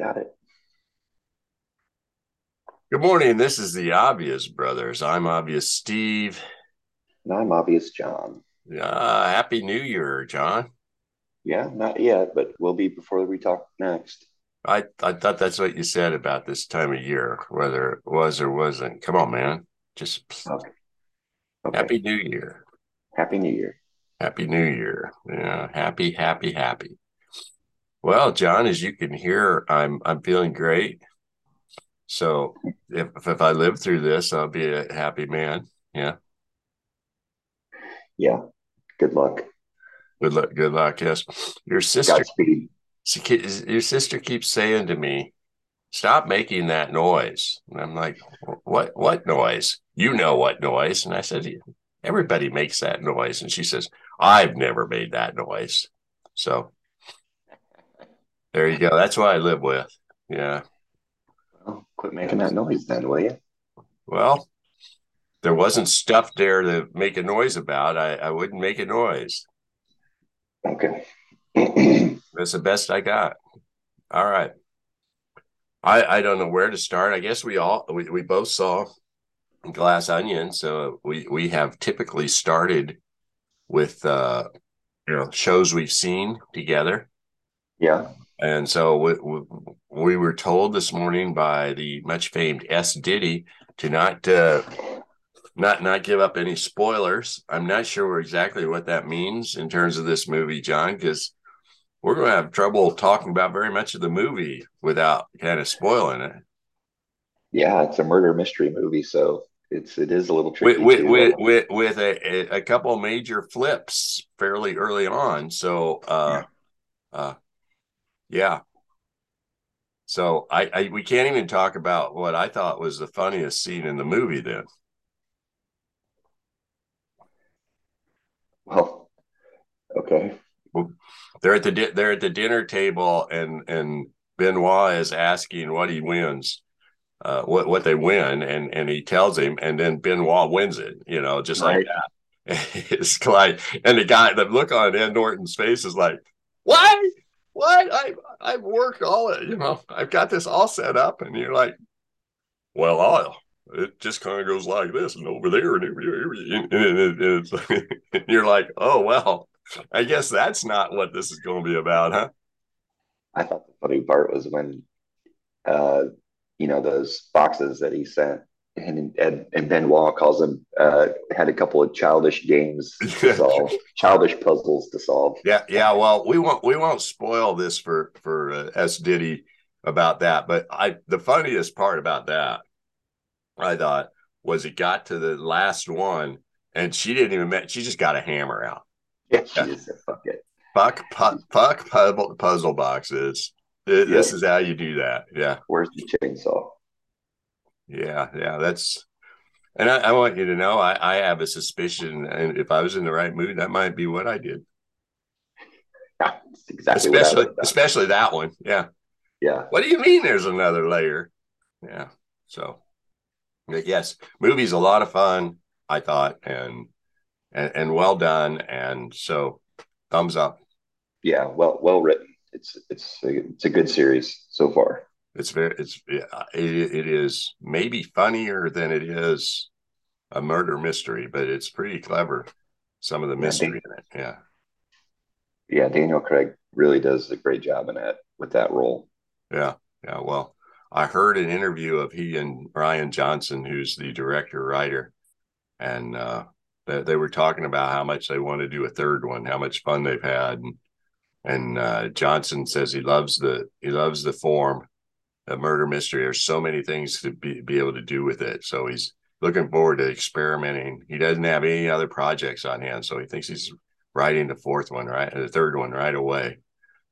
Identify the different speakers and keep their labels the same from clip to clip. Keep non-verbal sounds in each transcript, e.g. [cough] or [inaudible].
Speaker 1: Got it.
Speaker 2: Good morning. This is the Obvious Brothers. I'm Obvious Steve.
Speaker 1: And I'm Obvious John.
Speaker 2: Uh, Happy New Year, John.
Speaker 1: Yeah, not yet, but we'll be before we talk next.
Speaker 2: I, I thought that's what you said about this time of year, whether it was or wasn't. Come on, man. Just
Speaker 1: Okay. Okay.
Speaker 2: Happy New Year.
Speaker 1: Happy New Year.
Speaker 2: Happy New Year. Yeah, happy, happy, happy. Well, John, as you can hear, I'm I'm feeling great. So if if I live through this, I'll be a happy man. Yeah.
Speaker 1: Yeah. Good luck.
Speaker 2: Good luck. Good luck. Yes. Your sister
Speaker 1: Godspeed.
Speaker 2: your sister keeps saying to me, "Stop making that noise." And I'm like, "What? What noise? You know what noise?" And I said, "Everybody makes that noise." And she says, "I've never made that noise." So there you go. That's what I live with. Yeah.
Speaker 1: Well, quit making that noise then, will you?
Speaker 2: Well, there wasn't stuff there to make a noise about. I, I wouldn't make a noise.
Speaker 1: Okay. [clears throat]
Speaker 2: That's the best I got. All right. I I don't know where to start. I guess we all we, we both saw Glass Onion, so we we have typically started with uh you know shows we've seen together,
Speaker 1: yeah.
Speaker 2: And so we, we, we were told this morning by the much famed S Diddy to not uh not not give up any spoilers. I'm not sure exactly what that means in terms of this movie, John, because we're going to have trouble talking about very much of the movie without kind of spoiling it.
Speaker 1: Yeah, it's a murder mystery movie, so it's it is a little tricky.
Speaker 2: with
Speaker 1: to,
Speaker 2: with
Speaker 1: uh,
Speaker 2: with, with a, a couple major flips fairly early on. So uh uh yeah. So I, I we can't even talk about what I thought was the funniest scene in the movie then.
Speaker 1: well, okay.
Speaker 2: they're at the they're at the dinner table and and Benoit is asking what he wins uh what what they win and and he tells him and then Benoit wins it you know just like
Speaker 1: Right.
Speaker 2: that [laughs] it's like and the guy the look on Ed Norton's face is like what what I I've worked all you know I've got this all set up and you're like well I'll it just kind of goes like this and over there and, and, and, and it's, [laughs] and you're like oh well I guess that's not what this is going to be about, huh?
Speaker 1: I thought the funny part was when uh you know those boxes that he sent and and, and Benoit calls them uh had a couple of childish games to [laughs] solve, childish puzzles to solve.
Speaker 2: Yeah, yeah. Well, we won't we won't spoil this for for uh, S Diddy about that. But I the funniest part about that, I thought, was it got to the last one and she didn't even met. She just got a hammer out.
Speaker 1: Yeah, she just said fuck it.
Speaker 2: Fuck, pu- fuck puzzle, puzzle boxes. This
Speaker 1: Yeah.
Speaker 2: is how you do that. Yeah,
Speaker 1: Where's the chainsaw?
Speaker 2: Yeah, yeah. That's. And I, I want you to know, I, I have a suspicion, and if I was in the right mood, that might be what I did.
Speaker 1: That's exactly
Speaker 2: especially, especially that one. Yeah.
Speaker 1: Yeah.
Speaker 2: What do you mean there's another layer? Yeah. So yes, movie's a lot of fun, I thought, and and, and well done. And so thumbs up.
Speaker 1: Yeah. Well well written. It's it's a, it's a good series so far.
Speaker 2: It's very it's it, it is maybe funnier than it is a murder mystery, but it's pretty clever. Some of the
Speaker 1: Yeah,
Speaker 2: mystery
Speaker 1: they-
Speaker 2: in it. Yeah.
Speaker 1: Yeah, Daniel Craig really does a great job in that with that role.
Speaker 2: Yeah. Yeah. Well, I heard an interview of he and Rian Johnson, who's the director writer, and uh, they, they were talking about how much they want to do a third one, how much fun they've had, and, and uh, Johnson says he loves the he loves the form, the murder mystery. There's so many things to be be able to do with it, so he's looking forward to experimenting. He doesn't have any other projects on hand, so he thinks he's writing the fourth one right, the third one right away.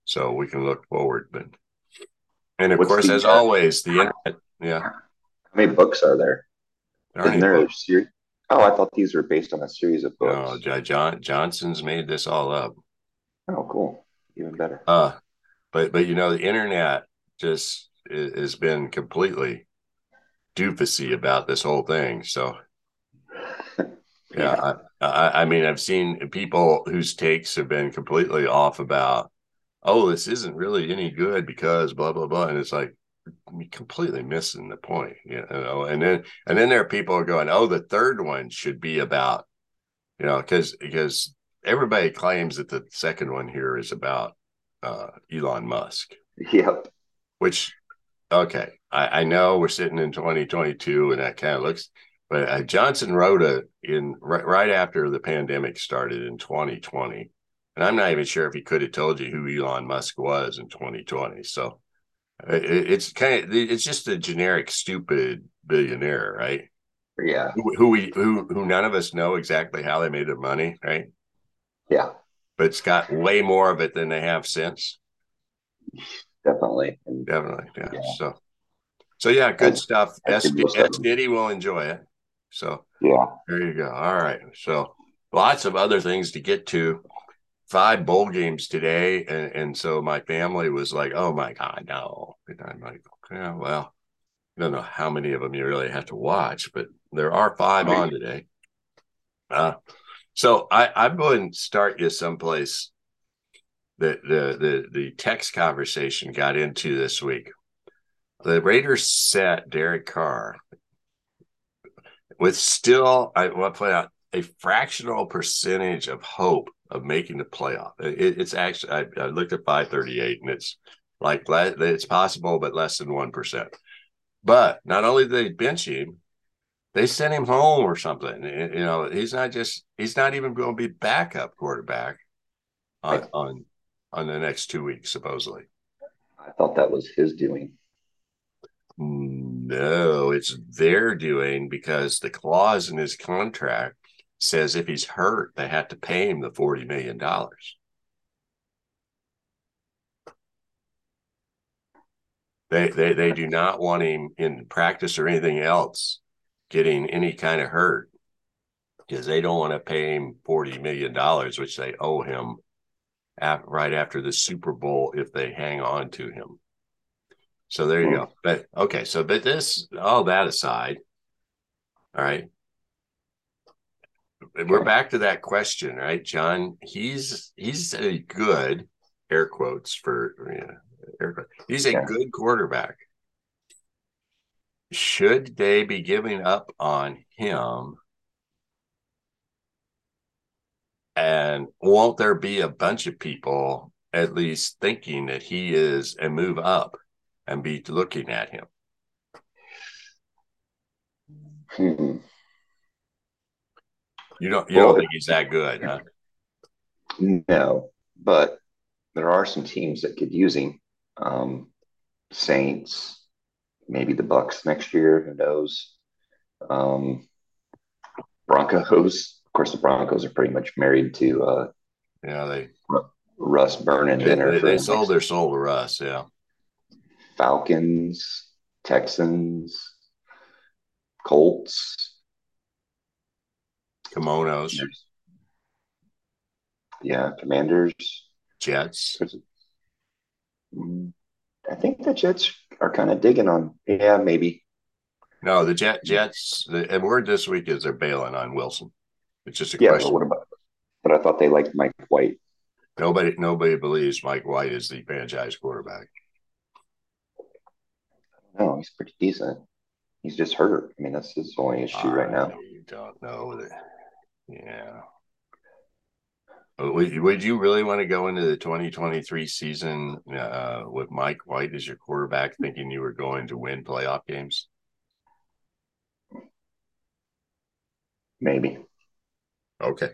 Speaker 2: So we can look forward, but and of
Speaker 1: What's
Speaker 2: course,
Speaker 1: the,
Speaker 2: as
Speaker 1: uh,
Speaker 2: always, the internet. Yeah,
Speaker 1: How many books are there? Isn't there a series? Oh, I thought these were based on a series of
Speaker 2: No,
Speaker 1: books.
Speaker 2: J- John Johnson's made this all up.
Speaker 1: Oh, cool. Even better.
Speaker 2: Uh, but but you know, the internet just has been completely doofusy about this whole thing. So yeah, I, I, I mean, I've seen people whose takes have been completely off about oh, this isn't really any good because blah blah blah, and it's like completely missing the point, you know. And then and then there are people are going, oh, the third one should be about, you know, because because everybody claims that the second one here is about uh, Elon Musk.
Speaker 1: Yep.
Speaker 2: Which, okay, I, I know we're sitting in 2022 and that kind of looks, but uh, Johnson wrote a in right, right after the pandemic started in 2020, and I'm not even sure if he could have told you who Elon Musk was in 2020. So it, it's kind of it's just a generic stupid billionaire, right?
Speaker 1: Yeah.
Speaker 2: Who, who we who who none of us know exactly how they made their money, right?
Speaker 1: Yeah.
Speaker 2: But it's got way more of it than they have since.
Speaker 1: Definitely.
Speaker 2: Definitely. Yeah. yeah. So so yeah, good that's, stuff. S, S Diddy will enjoy it. So
Speaker 1: yeah,
Speaker 2: there you go. All right. So lots of other things to get to. Five bowl games today, and, and so my family was like, "Oh my god, no!" And I'm like, "Yeah, well, I don't know how many of them you really have to watch, but there are five on today." Uh, so I, I'm going to start you someplace that the the the text conversation got into this week. The Raiders set Derek Carr with still, I want to point out a fractional percentage of hope of making the playoff. It, it's actually, I, I, looked at 538 and it's like it's possible, but less than 1%. But not only did they bench him, they sent him home or something. You know, he's not just, he's not even going to be backup quarterback on, on, on the next two weeks, supposedly.
Speaker 1: I thought that was his doing.
Speaker 2: Mm, no, it's their doing because the clause in his contract says if he's hurt, they have to pay him the $40 million. They, they, they do not want him in practice or anything else getting any kind of hurt because they don't want to pay him $40 million, which they owe him right after the Super Bowl if they hang on to him. So there you hmm. go. But okay, so but this all that aside, all right. We're back to that question, right, John? He's he's a good air quotes for air quotes. He's a yeah. good quarterback. Should they be giving up on him? And won't there be a bunch of people at least thinking that he is a move up? and be looking at him?
Speaker 1: Hmm.
Speaker 2: You don't you well, don't think he's that good, huh?
Speaker 1: No, but there are some teams that could use him. Um, Saints, maybe the Bucs next year. Who knows? Um, Broncos. Of course, the Broncos are pretty much married to. Uh,
Speaker 2: yeah, they
Speaker 1: Russ burning dinner.
Speaker 2: They, they sold their soul to Russ. Yeah.
Speaker 1: Falcons, Texans, Colts,
Speaker 2: Kimonos.
Speaker 1: Yeah, Commanders,
Speaker 2: Jets.
Speaker 1: I think the Jets are kind of digging on. Yeah, maybe.
Speaker 2: No, the Jet Jets. The word this week is they're bailing on Wilson. It's just a
Speaker 1: yeah,
Speaker 2: question.
Speaker 1: But what about? But I thought they liked Mike White.
Speaker 2: Nobody, nobody believes Mike White is the franchise quarterback.
Speaker 1: No, he's pretty decent. He's just hurt. I mean, that's his only issue right now.
Speaker 2: You don't know that. Yeah. Would, would you really want to go into the 2023 season uh, with Mike White as your quarterback, thinking you were going to win playoff games?
Speaker 1: Maybe.
Speaker 2: Okay.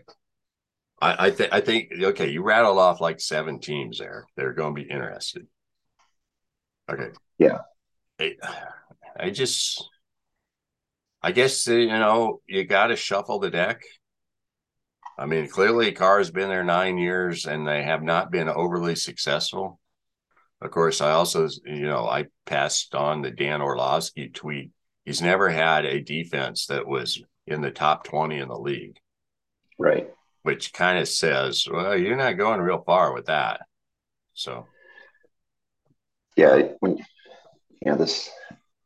Speaker 2: I, I think I think okay. You rattled off like seven teams there. They're going to be interested. Okay.
Speaker 1: Yeah.
Speaker 2: I, I just, I guess uh, you know you got to shuffle the deck. I mean, clearly, Carr's been there nine years, and they have not been overly successful. Of course, I also, you know, I passed on the Dan Orlovsky tweet. He's never had a defense that was in the top 20 in the league.
Speaker 1: Right.
Speaker 2: Which kind of says, well, you're not going real far with that. So,
Speaker 1: yeah, when you know this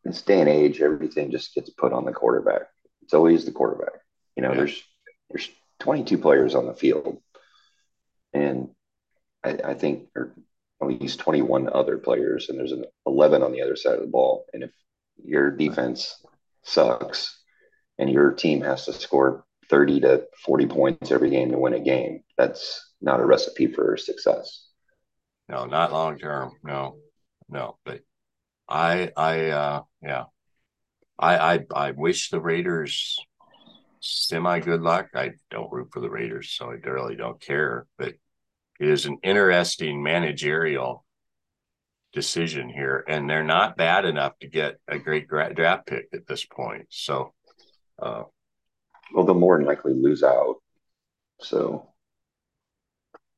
Speaker 1: this day and age, everything just gets put on the quarterback. It's always the quarterback. You know, yeah. there's there's 22 players on the field, and I, I think or at least 21 other players, and there's an 11 on the other side of the ball. And if your defense sucks and your team has to score 30 to 40 points every game to win a game, that's not a recipe for success.
Speaker 2: No, not long term. No, no. But I, I, uh, yeah, I, I, I wish the Raiders semi good luck. I don't root for the Raiders, so I really don't care. But it is an interesting managerial decision here, and they're not bad enough to get a great draft pick at this point. So, uh,
Speaker 1: well, they'll more than likely lose out. So,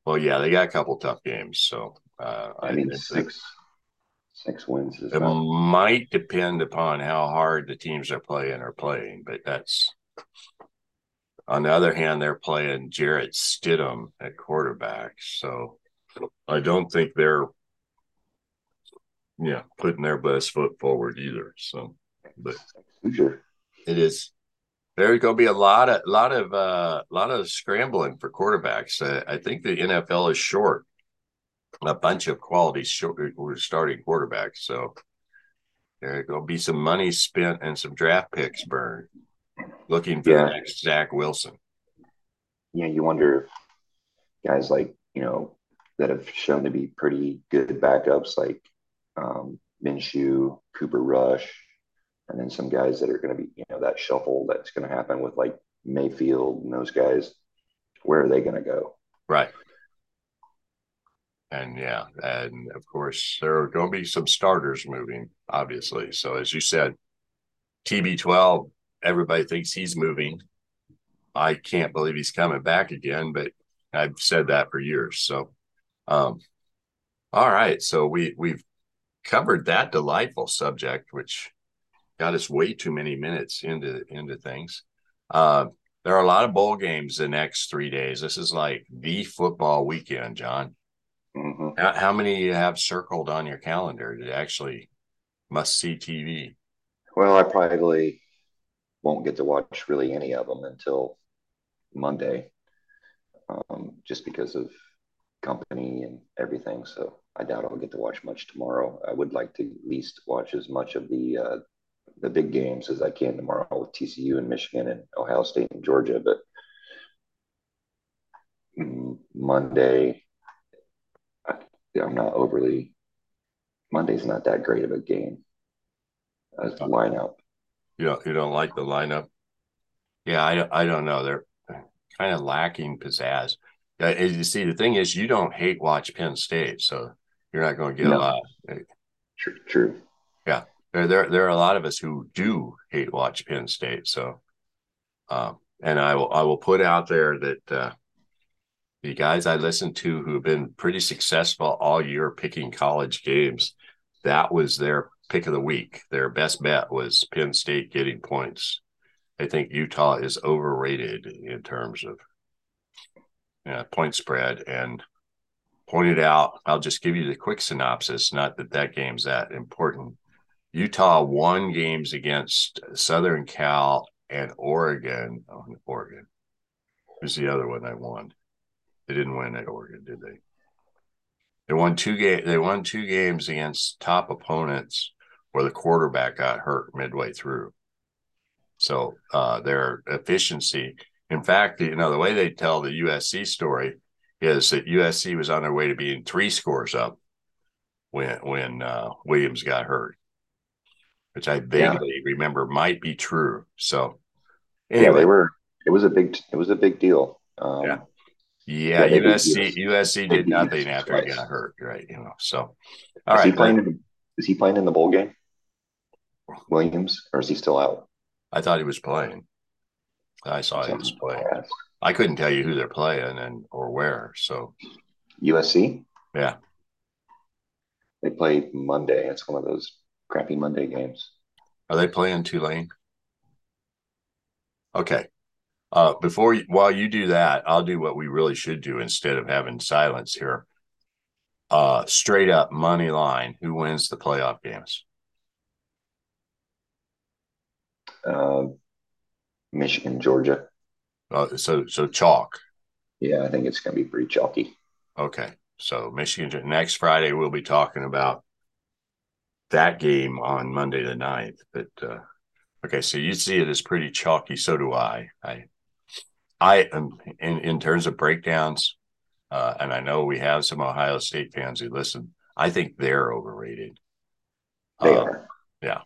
Speaker 2: well, yeah, they got a couple tough games. So, uh,
Speaker 1: I mean, six six wins.
Speaker 2: it not... might depend upon how hard the teams are playing are playing, but that's on the other hand, they're playing Jarrett Stidham at quarterback, so I don't think they're yeah putting their best foot forward either. So, but it is there's going to be a lot of lot of uh lot of scrambling for quarterbacks. Uh, I think the NFL is short a bunch of quality short, starting quarterbacks. So there's going to be some money spent and some draft picks burned looking for yeah. the next Zach Wilson.
Speaker 1: Yeah, you wonder if guys like, you know, that have shown to be pretty good backups like um, Minshew, Cooper Rush, and then some guys that are going to be, you know, that shuffle that's going to happen with like Mayfield and those guys. Where are they going to go?
Speaker 2: Right. And yeah, and of course, there are going to be some starters moving, obviously. So, as you said, TB12 everybody thinks he's moving. I can't believe he's coming back again, but I've said that for years. So, um, all right. So we we've covered that delightful subject, which got us way too many minutes into into things. Uh, there are a lot of bowl games the next three days. This is like the football weekend, John. Mm-hmm. How, how, many you have circled on your calendar to actually must see TV?
Speaker 1: Well, I probably won't get to watch really any of them until Monday, um, just because of company and everything. So I doubt I'll get to watch much tomorrow. I would like to at least watch as much of the uh, the big games as I can tomorrow with TCU and Michigan and Ohio State and Georgia. But Monday, I, I'm not overly. Monday's not that great of a game as the lineup.
Speaker 2: You don't you don't like the lineup? Yeah, I I don't know. They're kind of lacking pizzazz. As you see, the thing is, you don't hate watch Penn State, so you're not going to get no. a lot.
Speaker 1: True, true.
Speaker 2: Yeah, there, there there are a lot of us who do hate watch Penn State. So, um, and I will I will put out there that uh, the guys I listen to who have been pretty successful all year picking college games, that was their pick of the week. Their best bet was Penn State getting points. I think Utah is overrated in terms of yeah, point spread and pointed out. I'll just give you the quick synopsis. Not that that game's that important. Utah won games against Southern Cal and Oregon. Oh, Oregon. Who's the other one I won? They didn't win at Oregon, did they? They won two game. They won two games against top opponents where the quarterback got hurt midway through. So uh, their efficiency, in fact, you know, the way they tell the USC story is that USC was on their way to being three scores up when when uh, Williams got hurt, which I vaguely yeah. remember might be true. So
Speaker 1: anyway, yeah, they were. It was a big. It was a big deal.
Speaker 2: Um, yeah. Yeah, yeah USC USC did nothing after he got hurt, right? You know, so
Speaker 1: all is right. He playing, is he playing in the bowl game? Williams, or is he still out?
Speaker 2: I thought he was playing. I saw he was playing. I couldn't tell you who they're playing and or where. So
Speaker 1: USC.
Speaker 2: Yeah.
Speaker 1: They play Monday. It's one of those crappy Monday games.
Speaker 2: Are they playing Tulane? Okay. Uh, before you, while you do that, I'll do what we really should do instead of having silence here. Uh, straight up money line. Who wins the playoff games?
Speaker 1: uh, Michigan, Georgia.
Speaker 2: Uh, so so chalk.
Speaker 1: Yeah, I think it's going to be pretty chalky.
Speaker 2: Okay, So Michigan next Friday we'll be talking about that game on Monday the 9th. But uh, okay, so you see it as pretty chalky. So do I. I I am in in terms of breakdowns, uh, and I know we have some Ohio State fans who listen. I think they're overrated.
Speaker 1: They uh, are.
Speaker 2: Yeah,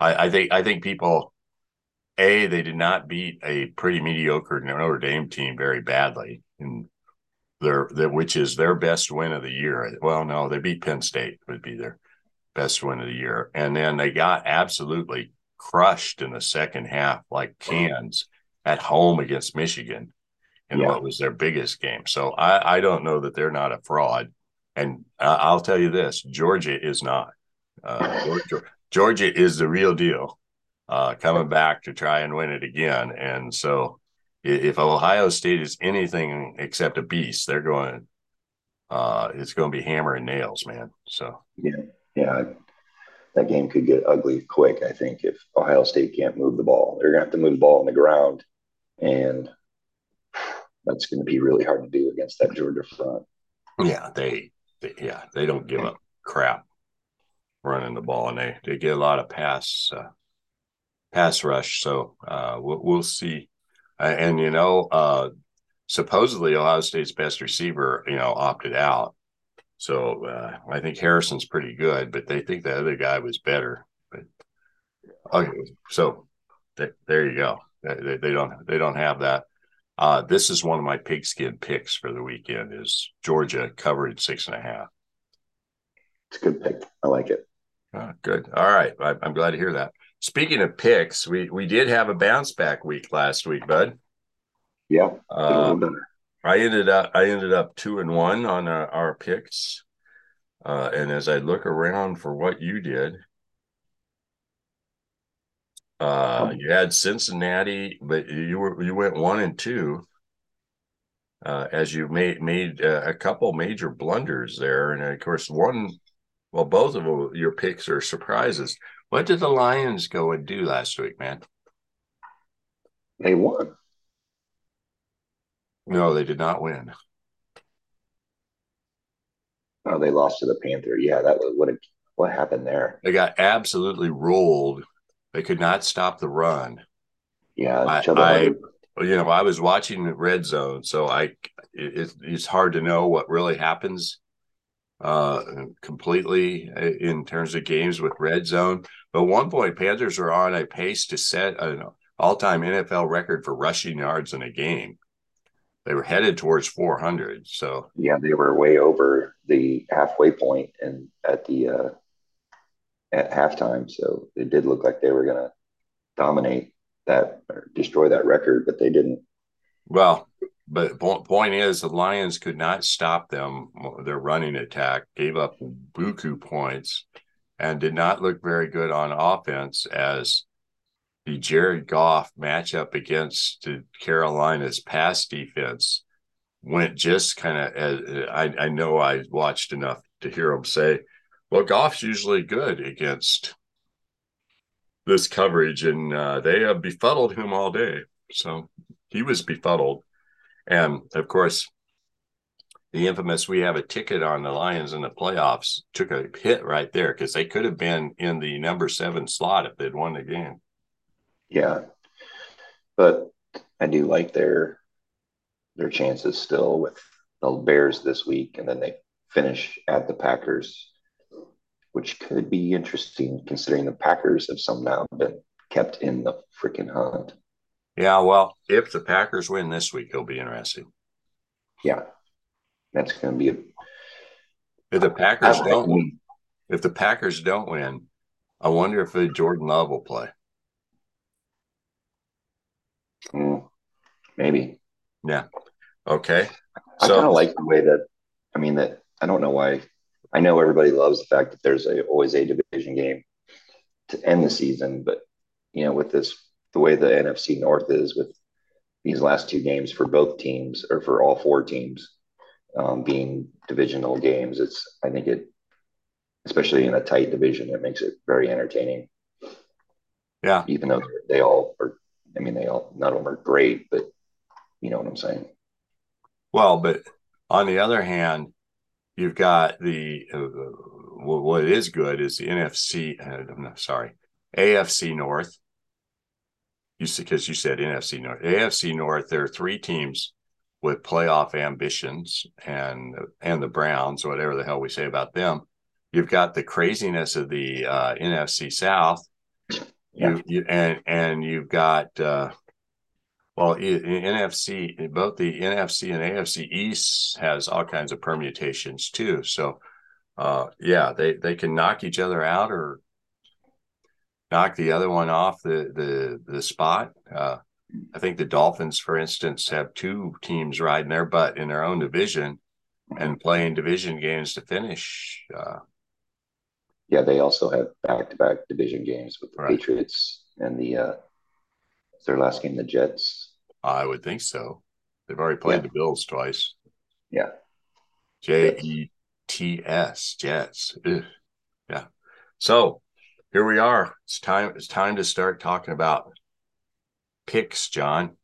Speaker 2: I, I think I think people. A, they did not beat a pretty mediocre Notre Dame team very badly, and their, their which is their best win of the year. Well, no, they beat Penn State would be their best win of the year, and then they got absolutely crushed in the second half like cans at home against Michigan in yeah. what was their biggest game. So I, I don't know that they're not a fraud. And I'll tell you this Georgia is not. Uh, Georgia, Georgia is the real deal uh, coming back to try and win it again. And so if Ohio State is anything except a beast, they're going, uh, it's going to be hammer and nails, man. So,
Speaker 1: yeah, yeah that game could get ugly quick. I think if Ohio State can't move the ball, they're to have to move the ball on the ground, and that's to be really hard to do against that Georgia front.
Speaker 2: Yeah, they, they yeah they don't give up crap running the ball, and they they get a lot of pass uh, pass rush. So uh, we'll, we'll see. Uh, and you know, uh, supposedly Ohio State's best receiver, you know, opted out. So uh, I think Harrison's pretty good, but they think the other guy was better. But okay, so th- there you go. They, they, don't they don't have that. Uh, this is one of my pigskin picks for the weekend. Is Georgia covered six and a half?
Speaker 1: It's a good pick. I like it.
Speaker 2: Oh, good. All right. I, I'm glad to hear that. Speaking of picks, we we did have a bounce back week last week, bud.
Speaker 1: Yeah.
Speaker 2: Uh, I ended up I ended up two and one on uh, our picks, uh, and as I look around for what you did, uh, you had Cincinnati, but you were you went one and two. Uh, as you made made uh, a couple major blunders there, and of course one, well, both of them, your picks are surprises. What did the Lions go and do last week, man?
Speaker 1: They won.
Speaker 2: No, they did not win.
Speaker 1: Oh, they lost to the Panther. Yeah, that was what. what happened there?
Speaker 2: They got absolutely rolled. They could not stop the run.
Speaker 1: Yeah,
Speaker 2: I, I you know, I was watching the red zone, so I it, it's hard to know what really happens uh completely in terms of games with red zone. But one point, Panthers are on a pace to set an all-time NFL record for rushing yards in a game they were headed towards 400. So
Speaker 1: yeah, they were way over the halfway point and at the uh, at halftime. So it did look like they were going to dominate that or destroy that record, but they didn't.
Speaker 2: Well, but point is, the Lions could not stop them. Their running attack gave up buku points and did not look very good on offense as the Jared Goff matchup against Carolina's pass defense went just kind of as I, I know I watched enough to hear him say, well, Goff's usually good against this coverage, and uh, they have befuddled him all day. So he was befuddled. And of course, the infamous we have a ticket on the Lions in the playoffs took a hit right there because they could have been in the number seven slot if they'd won the game.
Speaker 1: Yeah, but I do like their their chances still with the Bears this week, and then they finish at the Packers, which could be interesting considering the Packers have somehow been kept in the freaking hunt.
Speaker 2: Yeah, well, if the Packers win this week, it'll be interesting.
Speaker 1: Yeah, that's going to be a.
Speaker 2: If the Packers don't, win, if the Packers don't win, I wonder if Jordan Love will play.
Speaker 1: Mm, maybe.
Speaker 2: Yeah. Okay.
Speaker 1: I so, kind of like the way that, I mean, that I don't know why. I know everybody loves the fact that there's a, always a division game to end the season, but you know, with this, the way the NFC North is with these last two games for both teams or for all four teams um, being divisional games, it's, I think it, especially in a tight division, it makes it very entertaining.
Speaker 2: Yeah.
Speaker 1: Even though they all are I mean, they all none of them are great, but you know what I'm saying.
Speaker 2: Well, but on the other hand, you've got the uh, what is good is the NFC. Uh, sorry, AFC North. You because you said NFC North. AFC North. There are three teams with playoff ambitions, and and the Browns, whatever the hell we say about them. You've got the craziness of the uh, NFC South. You, you and and you've got uh, well, NFC, both the NFC and AFC East has all kinds of permutations too. So, uh, yeah, they they can knock each other out or knock the other one off the the the spot. Uh, I think the Dolphins, for instance, have two teams riding their butt in their own division and playing division games to finish. Uh,
Speaker 1: yeah, they also have back to back division games with the right. Patriots and the uh, their last game, the Jets?
Speaker 2: I would think so. They've already played yeah. the Bills twice.
Speaker 1: Yeah.
Speaker 2: J E T S Jets. Ugh. Yeah. So here we are. It's time. It's time to start talking about picks, John.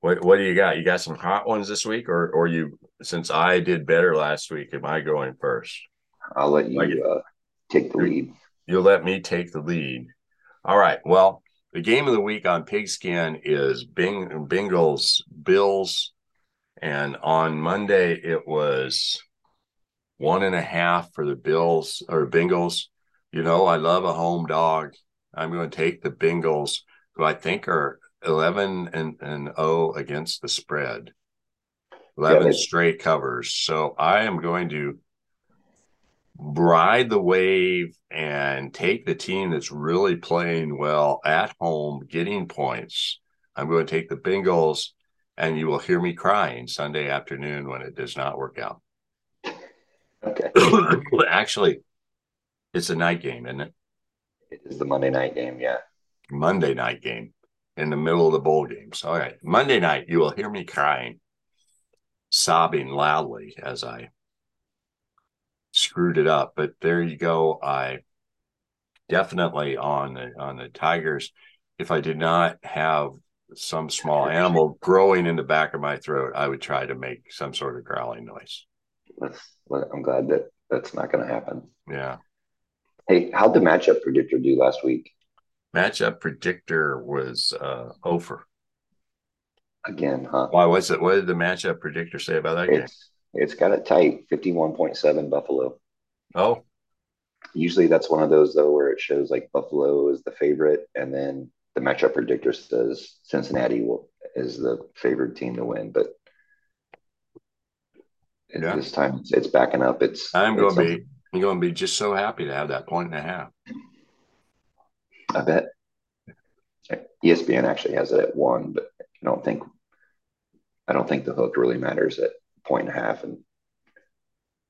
Speaker 2: what What do you got? You got some hot ones this week, or or you? Since I did better last week, am I going first?
Speaker 1: I'll let you uh, take the lead.
Speaker 2: You'll let me take the lead. All right. Well, the game of the week on Pigskin is Bing, Bengals Bills, and on Monday it was one and a half for the Bills or Bengals. You know, I love a home dog. I'm going to take the Bengals, who I think are 11 and, and 0 against the spread, 11 yeah, straight covers. So I am going to ride the wave and take the team that's really playing well at home, getting points. I'm going to take the Bengals, and you will hear me crying Sunday afternoon when it does not work out.
Speaker 1: Okay. [coughs]
Speaker 2: Actually, it's a night game, isn't it?
Speaker 1: It is the Monday night game, yeah.
Speaker 2: Monday night game in the middle of the bowl games. All right. Monday night, you will hear me crying, sobbing loudly as I screwed it up. But there you go. I definitely on the on the Tigers. If I did not have some small [laughs] animal growing in the back of my throat, I would try to make some sort of growling noise.
Speaker 1: That's, I'm glad that that's not going to happen.
Speaker 2: Yeah.
Speaker 1: Hey, how'd the matchup predictor do last week?
Speaker 2: Matchup predictor was uh, over.
Speaker 1: Again, huh?
Speaker 2: Why was it? What did the matchup predictor say about that
Speaker 1: it's, game? It's got it tight, 51.7 Buffalo.
Speaker 2: Oh.
Speaker 1: Usually that's one of those though where it shows like Buffalo is the favorite and then the matchup predictor says Cincinnati will, is the favored team to win, but yeah. this time it's, it's, backing up. It's
Speaker 2: I'm going to be I'm going to be just so happy to have that point and a half.
Speaker 1: I bet. ESPN actually has it at one, but I don't think I don't think the hook really matters at point and a half and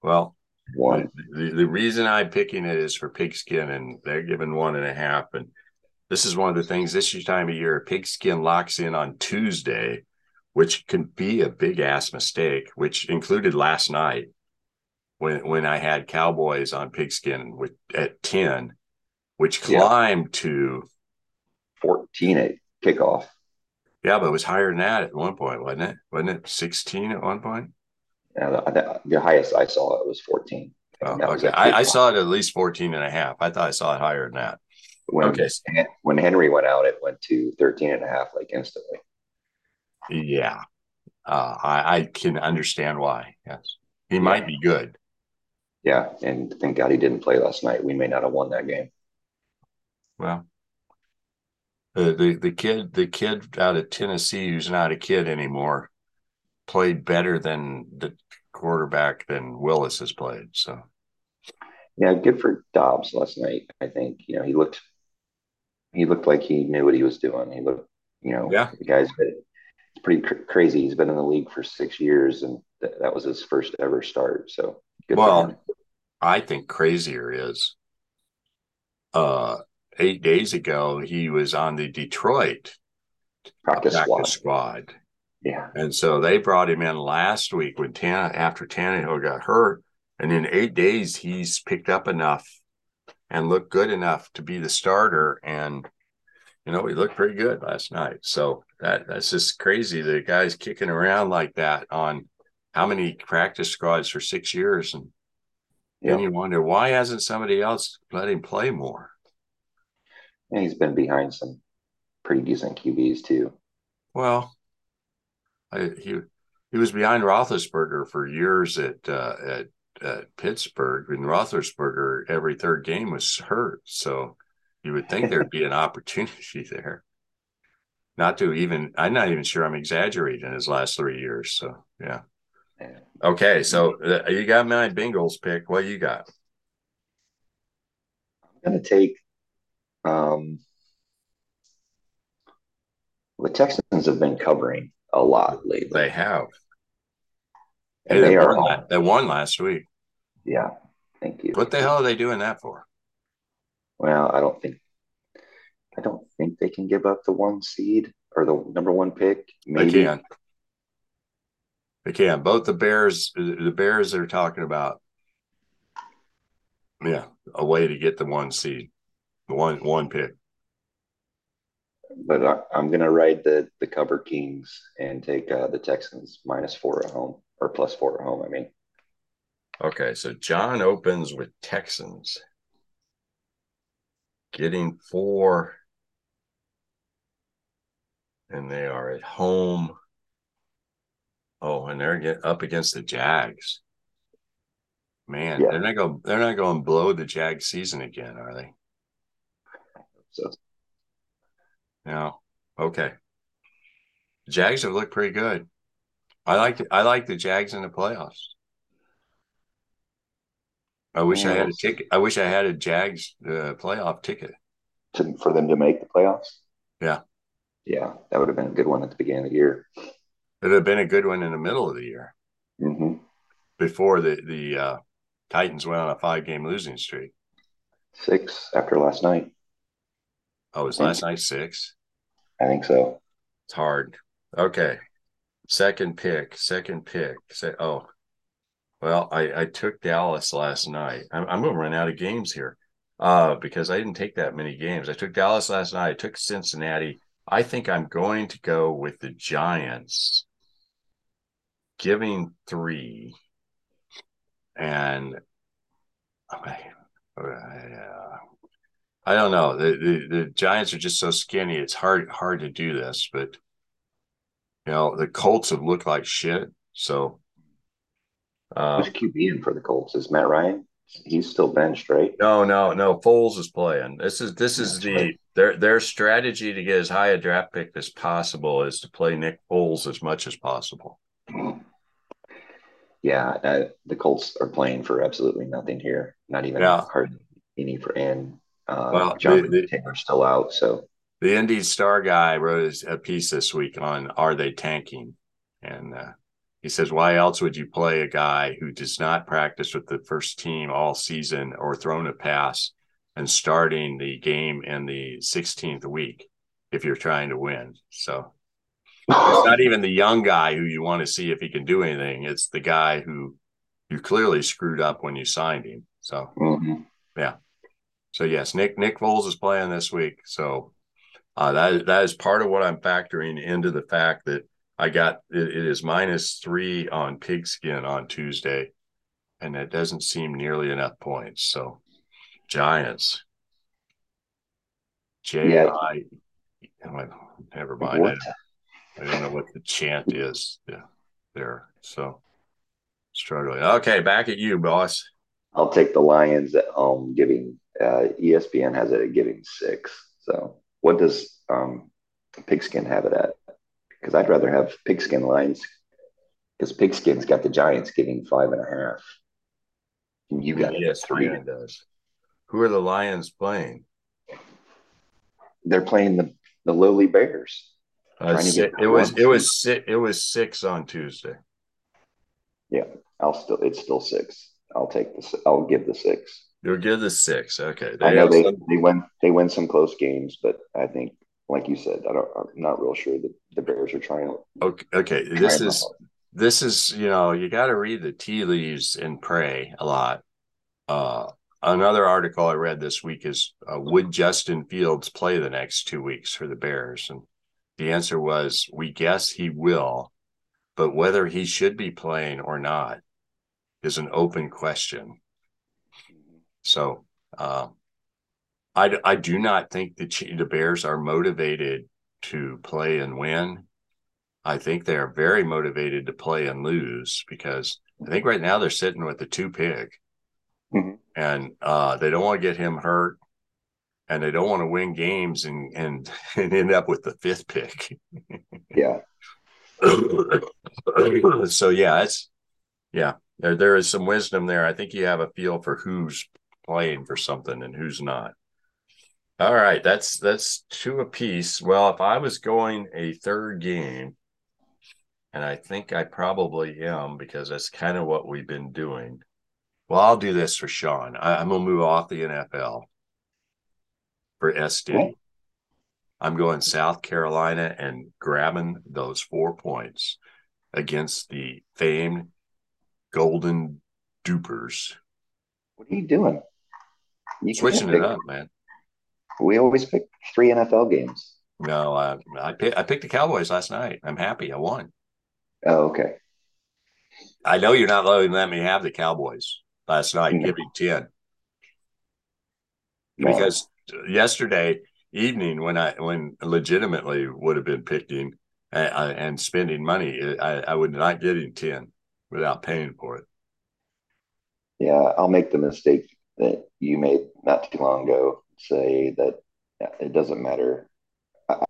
Speaker 2: well one the, the reason i'm picking it is for pigskin and they're given one and a half and this is one of the things this time of year pigskin locks in on tuesday which can be a big ass mistake which included last night when when i had cowboys on pigskin with at 10 which climbed yeah. to
Speaker 1: 14 at kickoff
Speaker 2: yeah, but it was higher than that at one point, wasn't it? Wasn't it 16 at one point?
Speaker 1: The, the highest I saw it was 14.
Speaker 2: Oh, okay. I, I, saw it at least 14 and a half. I thought I saw it higher than that.
Speaker 1: When, okay. When Henry went out, it went to 13 and a half, like instantly.
Speaker 2: Yeah. Uh, I, I can understand why. Yes. He yeah. might be good.
Speaker 1: Yeah. And thank God he didn't play last night. We may not have won that game.
Speaker 2: Well, the, the, the kid, the kid out of Tennessee, who's not a kid anymore, played better than the quarterback than Willis has played. So,
Speaker 1: yeah, good for Dobbs last night. I think you know he looked he looked like he knew what he was doing. He looked, you know,
Speaker 2: yeah,
Speaker 1: the guy's been, it's pretty cr- crazy. He's been in the league for six years, and th- that was his first ever start. So,
Speaker 2: well, I think crazier is, uh, eight days ago he was on the Detroit
Speaker 1: practice, practice
Speaker 2: squad. squad.
Speaker 1: Yeah.
Speaker 2: And so they brought him in last week when Tan after Tannehill got hurt. And in eight days, he's picked up enough and looked good enough to be the starter. And, you know, he looked pretty good last night. So that that's just crazy. The guy's kicking around like that on how many practice squads for six years, and
Speaker 1: Yeah.
Speaker 2: then you wonder why hasn't somebody else let him play more?
Speaker 1: And he's been behind some pretty decent QBs too.
Speaker 2: Well, I, he he was behind Roethlisberger for years at uh, at at Pittsburgh, and Roethlisberger every third game was hurt, so you would think there'd be an [laughs] opportunity there. Not to even, I'm not even sure I'm exaggerating his last three years. So yeah. Okay, so uh, you got my Bengals pick. What you got?
Speaker 1: I'm gonna take um the Texans have been covering a lot lately.
Speaker 2: They have.
Speaker 1: and
Speaker 2: Hey,
Speaker 1: they
Speaker 2: they,
Speaker 1: are
Speaker 2: won, they won last week.
Speaker 1: Yeah, thank you.
Speaker 2: What the hell are they doing that for?
Speaker 1: Well, I don't think I don't think they can give up the one seed or the number one pick. Maybe
Speaker 2: They can. They can. Both the Bears, the Bears are talking about, yeah, a way to get the one seed, the one one pick.
Speaker 1: But I, I'm gonna ride the the cover Kings and take uh, the Texans minus four at home or plus four at home. I mean,
Speaker 2: Okay, so John opens with Texans getting four, and they are at home. Oh, and they're get up against the Jags. Man,
Speaker 1: Yeah.
Speaker 2: they're not going. They're not going to blow the Jag season again, are they?
Speaker 1: so
Speaker 2: No. Okay. Jags have looked pretty good. I like. I like the Jags in the playoffs. I wish I had a ticket. I wish I had a Jags uh, playoff ticket.
Speaker 1: to, for them to make the playoffs.
Speaker 2: Yeah.
Speaker 1: Yeah, that would have been a good one at the beginning of the year.
Speaker 2: It'd have been a good one in the middle of the year
Speaker 1: hmm
Speaker 2: before the the uh, Titans went on a five game losing streak.
Speaker 1: Six after last night.
Speaker 2: Oh, was last night six?
Speaker 1: I think so.
Speaker 2: It's hard. Okay. Second pick. Second pick. Say, oh, well, I, I took Dallas last night. I'm, I'm going to run out of games here uh, because I didn't take that many games. I took Dallas last night. I took Cincinnati. I think I'm going to go with the Giants, giving three. And I, uh, I don't know. The, the the Giants are just so skinny. It's hard hard to do this, but you know the Colts have looked like shit. So, uh,
Speaker 1: Who's QB in for the Colts? Is Matt Ryan? He's still benched, right?
Speaker 2: no, no, no. Foles is playing. This is this is
Speaker 1: That's
Speaker 2: the
Speaker 1: right.
Speaker 2: their their strategy to get as high a draft pick as possible is to play Nick Foles as much as possible.
Speaker 1: Yeah, uh, the Colts are playing for absolutely nothing here. Not even
Speaker 2: Yeah.
Speaker 1: hardly any for and uh,
Speaker 2: Well,
Speaker 1: John
Speaker 2: the- the-
Speaker 1: Taylor's still out. So
Speaker 2: The Indy Star guy wrote a piece this week on are they tanking, and uh, he says why else would you play a guy who does not practice with the first team all season or thrown a pass and starting the game in the 16th week if you're trying to win? So it's not even the young guy who you want to see if he can do anything. It's the guy who you clearly screwed up when you signed him. So
Speaker 1: Mhm.
Speaker 2: So yes, Nick Nick Foles is playing this week. So uh, that that is part of what I'm factoring into the fact that I got it, it is minus three on pigskin on Tuesday, and that doesn't seem nearly enough points. So Giants, J
Speaker 1: Yeah.
Speaker 2: I, never mind. I,
Speaker 1: What?
Speaker 2: I don't know what the chant is yeah, there. So struggling. Okay, back at you, boss.
Speaker 1: I'll take the Lions at home, giving uh, ESPN has it at giving six. So what does um, Pigskin have it at? Because I'd rather have Pigskin Lions because Pigskin's got the Giants giving five and a half. And you got three.
Speaker 2: Does. Who are the Lions playing?
Speaker 1: They're playing the, the lowly Bears.
Speaker 2: Uh, it was it was si- it was six on Tuesday.
Speaker 1: Yeah, I'll still it's still six. I'll take the si- I'll give the six.
Speaker 2: You'll give the six. Okay.
Speaker 1: I know they,
Speaker 2: some-
Speaker 1: they win they win some close games, but I think like you said, I don't, I'm not real sure that the Bears are trying
Speaker 2: okay, okay. This is
Speaker 1: to-
Speaker 2: this is you know you got to read the tea leaves and pray a lot. Uh, another article I read this week is uh, would Justin Fields play the next two weeks for the Bears? And the answer was we guess he will, but whether he should be playing or not is an open question. So uh, I, I do not think the the Bears are motivated to play and win. I think they are very motivated to play and lose because I think right now they're sitting with the two pick, mm-hmm. and uh, they don't want to get him hurt, and they don't want to win games and and, [laughs] and end up with the fifth pick.
Speaker 1: yeah. [laughs]
Speaker 2: so yeah, it's yeah. There there is some wisdom there. I think you have a feel for who's playing for something and who's not. All right, that's that's two apiece. Well, if I was going a third game, and I think I probably am because that's kind of what we've been doing. Well, I'll do this for Sean. I, am gonna move off the NFL for SD. I'm going South Carolina and grabbing those four points against the famed Golden Domers.
Speaker 1: What are you doing?
Speaker 2: You Switching it up, man.
Speaker 1: We always pick three NFL games.
Speaker 2: No, I I, pick, I picked the Cowboys last night. I'm happy. I won.
Speaker 1: Oh, okay.
Speaker 2: I know you're not letting let me have the Cowboys last night. No. Give me ten. No. Because yesterday evening, when I when legitimately would have been picking and, uh, and spending money, I, I would not getting ten without paying for it.
Speaker 1: Yeah, I'll make the mistake that you made not too long ago. Say that it doesn't matter.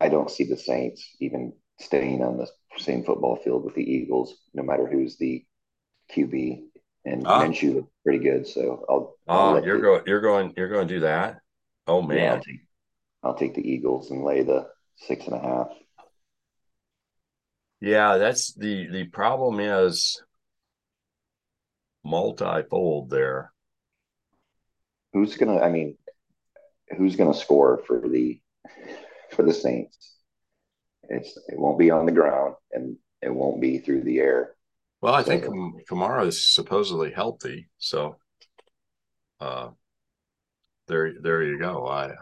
Speaker 1: I don't see the Saints even staying on the same football field with the Eagles, no matter who's the QB. And ah. Minshew looked pretty good, so I'll.
Speaker 2: I'll oh, you're going. You're going. You're going to do that. Oh man, yeah,
Speaker 1: I'll, take, I'll take the Eagles and lay the six and a half.
Speaker 2: Yeah, that's the the problem is multifold there.
Speaker 1: Who's gonna? I mean, who's gonna score for the for the Saints? It's it won't be on the ground and it won't be through the air.
Speaker 2: Well, I so, think Kamara is supposedly healthy, so uh, there there you go. I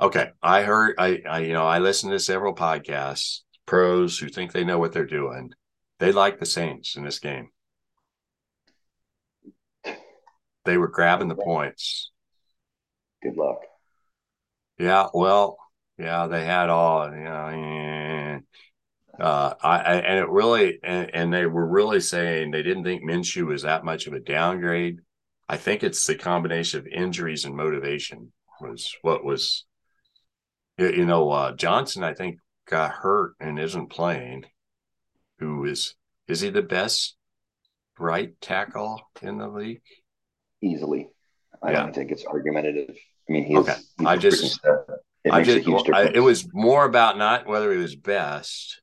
Speaker 2: okay. I heard I I you know I listened to several podcasts, pros who think they know what they're doing. They like the Saints in this game. They were grabbing the points.
Speaker 1: Good luck.
Speaker 2: Yeah, well, yeah, they had all, you know, uh, I, I, and it really, and, and, they were really saying they didn't think Minshew was that much of a downgrade. I think it's the combination of injuries and motivation was what was, you know, uh, Johnson, I think got hurt and isn't playing. Who is, is he the best right tackle in the league?
Speaker 1: Easily. I yeah. don't think it's argumentative. I mean, he's,
Speaker 2: okay.
Speaker 1: he's
Speaker 2: I just, it I just, I, it was more about not whether he was best,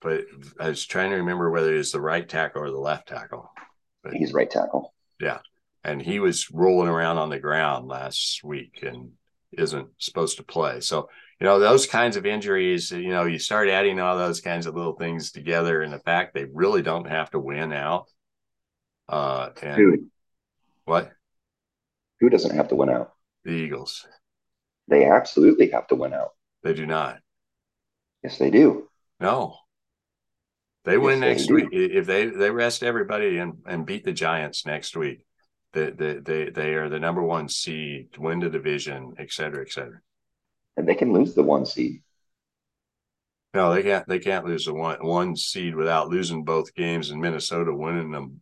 Speaker 2: but I was trying to remember whether he was the right tackle or the left tackle.
Speaker 1: But, he's right tackle.
Speaker 2: Yeah, and he was rolling around on the ground last week and isn't supposed to play. So you know those kinds of injuries. You know, you start adding all those kinds of little things together, and the fact they really don't have to win out. Uh, and Dude. What?
Speaker 1: Who doesn't have to win out?
Speaker 2: The Eagles.
Speaker 1: They absolutely have to win out.
Speaker 2: They do not.
Speaker 1: Yes, they do.
Speaker 2: No. They yes, win next they week. If they they rest everybody and, and beat the Giants next week, they, they they they are the number one seed, win the division, et cetera, et cetera.
Speaker 1: And they can lose the one seed.
Speaker 2: No, they can't. They can't lose the one one seed without losing both games, and Minnesota winning them.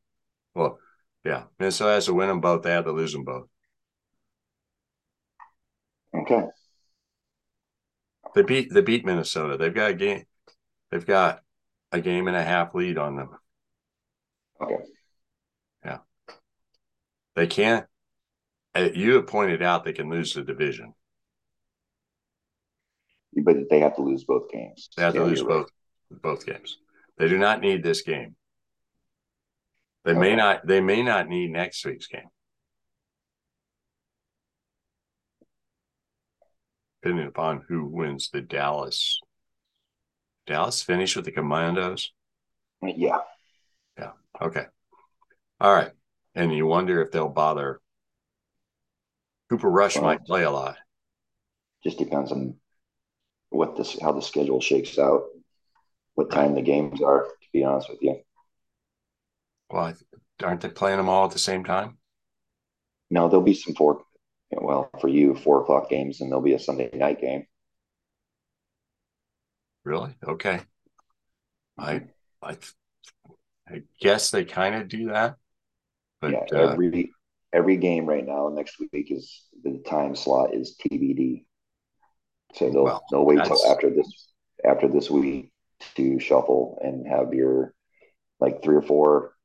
Speaker 2: Well, yeah, Minnesota has to win them both. They have to lose them both.
Speaker 1: Okay.
Speaker 2: They beat they beat Minnesota. They've got a game. They've got a game and a half lead on them.
Speaker 1: Okay.
Speaker 2: Yeah. They can't. Uh, you have pointed out they can lose the division.
Speaker 1: But they have to lose both games.
Speaker 2: They have yeah, to lose both right. both games. They do not need this game. They okay. may not. They may not need next week's game. depending upon who wins the Dallas. Dallas finish with the Commanders.
Speaker 1: Yeah.
Speaker 2: Yeah. Okay. All right. And you wonder if they'll bother. Cooper Rush well, might play a lot.
Speaker 1: Just depends on what this how the schedule shakes out, what time the games are. To be honest with you.
Speaker 2: Well, aren't they playing them all at the same time?
Speaker 1: No, there'll be some four. Well, for you, four o'clock games, and there'll be a Sunday night game.
Speaker 2: Really? Okay. I I I guess they kind of do that.
Speaker 1: But yeah, every uh, every game right now next week is the time slot is TBD. So they'll well, they'll wait till after this after this week to shuffle and have your like three or four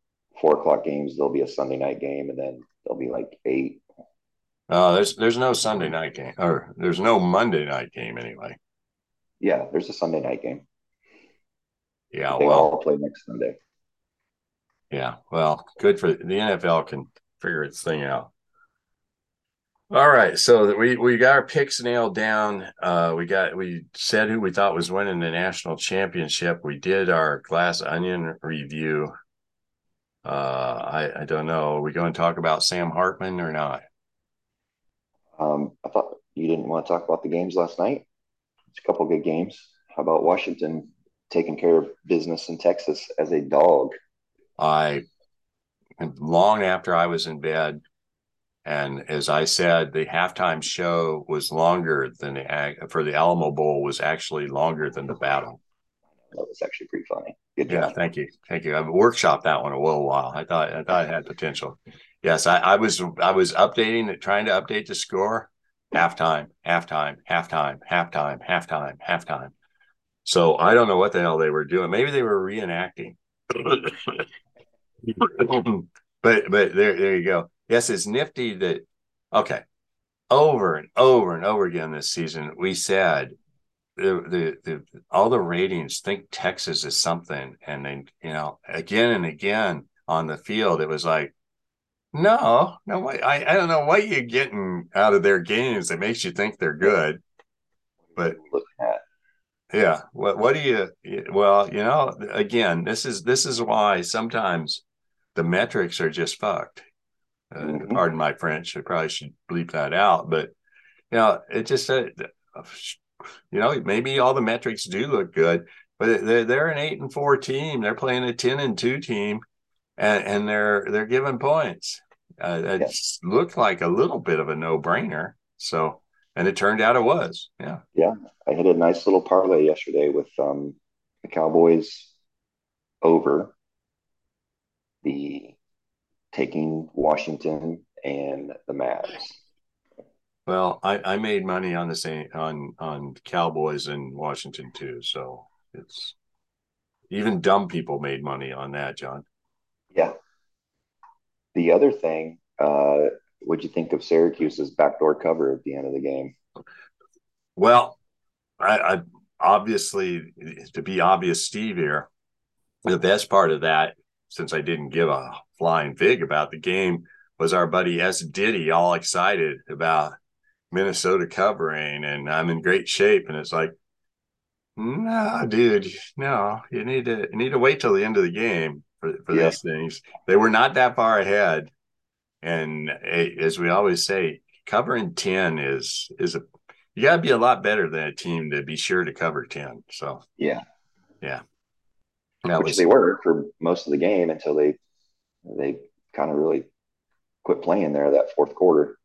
Speaker 1: four o'clock games. There'll be a Sunday night game, and then there'll be like eight.
Speaker 2: Oh, there's there's no Sunday night game, or there's no Monday night game anyway.
Speaker 1: Yeah, there's a Sunday night game.
Speaker 2: Yeah,
Speaker 1: they
Speaker 2: well,
Speaker 1: all play next Sunday.
Speaker 2: Yeah, well, good for the NFL can figure its thing out. All right, so we we got our picks nailed down. Uh, we got we said who we thought was winning the national championship. We did our glass onion review. Uh, I I don't know. Are we going to talk about Sam Hartman or not?
Speaker 1: Um, I thought you didn't want to talk about the games last night. It's a couple good games. How about Washington taking care of business in Texas as a dog?
Speaker 2: I long after I was in bed, and as I said, the halftime show was longer than the for the Alamo Bowl was actually longer than the battle.
Speaker 1: That was actually pretty funny. Good
Speaker 2: job. Yeah, thank you, thank you. I've workshopped that one a little while. I thought I thought it had potential. Yes, I, I was I was updating it, trying to update the score. Halftime, halftime, halftime, halftime, halftime, halftime. So I don't know what the hell they were doing. Maybe they were reenacting. but but there there you go yes, it's nifty that okay, over and over and over again this season we said the, the, the all the ratings think Texas is something, and then you know again and again on the field it was like, no, no, I I don't know what you're getting out of their games that makes you think they're good, but yeah, what what do you? Well, you know, again, this is this is why sometimes the metrics are just fucked. Uh, mm-hmm. Pardon my French. I probably should bleep that out. But you know, it just said, uh, you know, maybe all the metrics do look good, but they're they're an eight and four team. They're playing a ten and two team, and, and they're they're giving points. Uh, it yes. looked like a little bit of a no brainer. So, and it turned out it was. Yeah.
Speaker 1: Yeah, I hit a nice little parlay yesterday with um, the Cowboys over the taking Washington and the Mavs.
Speaker 2: Well, I, I made money on the same on on Cowboys in Washington too, so it's even dumb people made money on that, John.
Speaker 1: Yeah. The other thing, uh, what'd you think of Syracuse's backdoor cover at the end of the game?
Speaker 2: Well, I, I obviously to be obvious, Steve here. The best part of that, since I didn't give a flying fig about the game was our buddy S. Diddy all excited about Minnesota covering and I'm in great shape. And it's like, no, dude, no, you need to you need to wait till the end of the game for, for yeah. these things. They were not that far ahead. And as we always say, covering 10 is is a you gotta be a lot better than a team to be sure to cover 10. So
Speaker 1: yeah.
Speaker 2: Yeah.
Speaker 1: That Which was, they were for most of the game until they they kind of really quit playing there that fourth quarter.